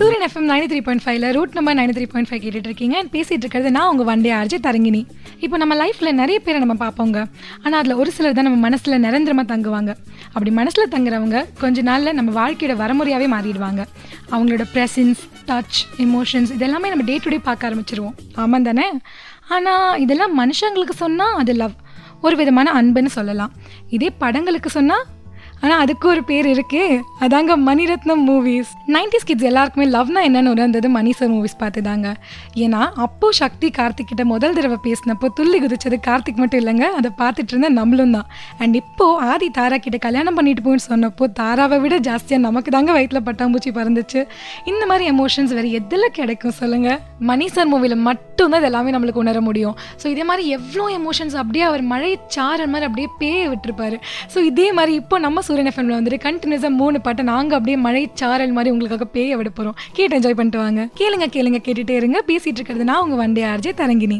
Suryan FM ninety three point ஃபைவ்ல route number ninety three point five கேட்டுட்டு இருக்கீங்க. பேசிட்டு இருக்கிறது நான் உங்க வண்டி ஆர்ஜி தரங்கினி. இப்போ நம்ம லைஃப்ல நிறைய பேரை நம்ம பார்ப்போங்க. ஆனா அதுல ஒரு சிலர் தான் நம்ம மனசுல நிரந்தரமா தங்குவாங்க. அப்படி மனசுல தங்குறவங்க கொஞ்ச நாள்ல நம்ம வாழ்க்கையோட வரமுறையாவே மாறிடுவாங்க. அவங்களோட ப்ரெசன்ஸ் டச் எமோஷன்ஸ் இதெல்லாமே நம்ம டே டு டே பார்க்க ஆரம்பிச்சிருவோம். ஆமாம் தானே? ஆனா இதெல்லாம் மனுஷங்களுக்கு சொன்னா அது லவ் ஒரு விதமான அன்புன்னு சொல்லலாம். இதே படங்களுக்கு சொன்னா ஆனால் அதுக்கு ஒரு பேர் இருக்கே. அதாங்க மணிரத்னம் மூவிஸ் நைன்டிஸ் கிட்ஸ் எல்லாருக்குமே லவ்னா என்னன்னு உணர்ந்தது மணி சார் மூவிஸ் பார்த்து தாங்க ஏன்னா அப்போ சக்தி கார்த்திக் கிட்ட முதல் தடவை பேசினப்போ துள்ளி குதிச்சது கார்த்திக் மட்டும் இல்லைங்க. அதை பார்த்துட்டு இருந்த நம்மளும் தான். அண்ட் இப்போ ஆதி தாரா கிட்ட கல்யாணம் பண்ணிட்டு போன்னு சொன்னப்போ தாராவை விட ஜாஸ்தியாக நமக்கு தாங்க வயிற்றுல பட்டாம்பூச்சி பறந்துச்சு. இந்த மாதிரி எமோஷன்ஸ் வேறு எதில் கிடைக்கும் சொல்லுங்க? மணி சார் மூவியில் மட்டும்தான் இது எல்லாமே நம்மளுக்கு உணர முடியும். ஸோ இதே மாதிரி எவ்வளோ எமோஷன்ஸ் அப்படியே அவர் மழை சாரல் மாதிரி அப்படியே பேய விட்டுருப்பாரு. ஸோ இதே மாதிரி இப்போ நம்ம சூரியன் எஃப்எம்ல வந்துட்டு கண்டினியூஸாக மூணு பாட்டை நாங்கள் அப்படியே மழை சாரல் மாதிரி உங்களுக்காக பேய விட போகிறோம் கேட்டு என்ஜாய் பண்ணிட்டு வாங்க. கேளுங்க கேளுங்க கேட்டுட்டே இருங்க. பேசிட்டு இருக்கிறது நான் உங்கள் வண்டி ஆர்ஜே தரங்கினி.